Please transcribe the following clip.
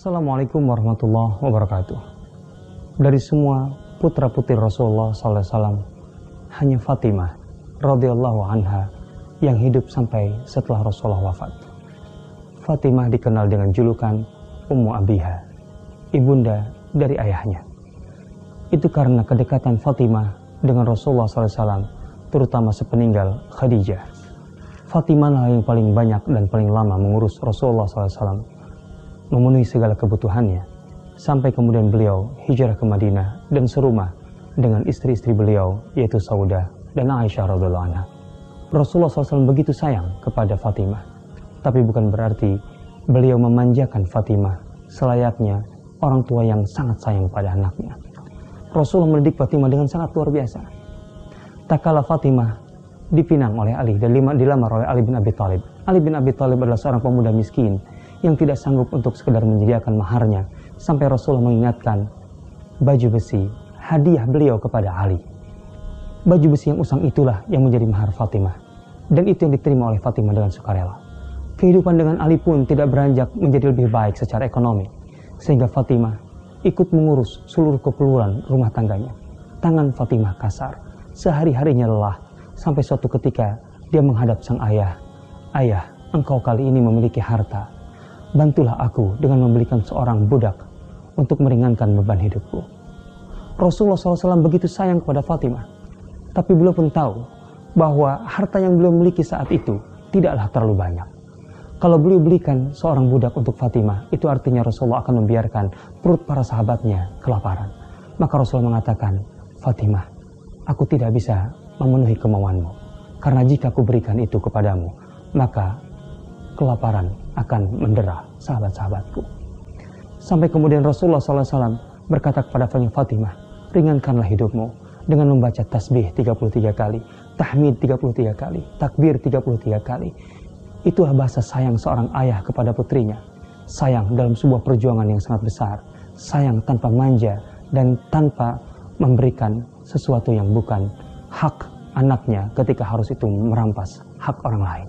Assalamualaikum warahmatullahi wabarakatuh. Dari semua putra putri Rasulullah SAW, hanya Fatimah radhiyallahu anha yang hidup sampai setelah Rasulullah wafat. Fatimah dikenal dengan julukan Ummu Abiha, ibunda dari ayahnya. Itu karena kedekatan Fatimah dengan Rasulullah SAW, terutama sepeninggal Khadijah. Fatimah lah yang paling banyak dan paling lama mengurus Rasulullah SAW memenuhi segala kebutuhannya sampai kemudian beliau hijrah ke Madinah dan serumah dengan istri-istri beliau yaitu Saudah dan Aisyah radhiallahu anha. Rasulullah SAW begitu sayang kepada Fatimah, tapi bukan berarti beliau memanjakan Fatimah selayaknya orang tua yang sangat sayang pada anaknya. Rasulullah mendidik Fatimah dengan sangat luar biasa. Tak kala Fatimah dipinang oleh Ali dan dilamar oleh Ali bin Abi Thalib. Ali bin Abi Thalib adalah seorang pemuda miskin yang tidak sanggup untuk sekedar menyediakan maharnya sampai Rasulullah mengingatkan baju besi hadiah beliau kepada Ali. Baju besi yang usang itulah yang menjadi mahar Fatimah dan itu yang diterima oleh Fatimah dengan sukarela. Kehidupan dengan Ali pun tidak beranjak menjadi lebih baik secara ekonomi sehingga Fatimah ikut mengurus seluruh keperluan rumah tangganya. Tangan Fatimah kasar, sehari-harinya lelah sampai suatu ketika dia menghadap sang ayah. Ayah, engkau kali ini memiliki harta, bantulah aku dengan membelikan seorang budak untuk meringankan beban hidupku. Rasulullah SAW begitu sayang kepada Fatimah, tapi beliau pun tahu bahwa harta yang beliau miliki saat itu tidaklah terlalu banyak. Kalau beliau belikan seorang budak untuk Fatimah, itu artinya Rasulullah akan membiarkan perut para sahabatnya kelaparan. Maka Rasulullah mengatakan, Fatimah, aku tidak bisa memenuhi kemauanmu. Karena jika aku berikan itu kepadamu, maka kelaparan akan mendera sahabat-sahabatku. Sampai kemudian Rasulullah SAW berkata kepada Fatimah, ringankanlah hidupmu dengan membaca tasbih 33 kali, tahmid 33 kali, takbir 33 kali. Itulah bahasa sayang seorang ayah kepada putrinya. Sayang dalam sebuah perjuangan yang sangat besar. Sayang tanpa manja dan tanpa memberikan sesuatu yang bukan hak anaknya ketika harus itu merampas hak orang lain.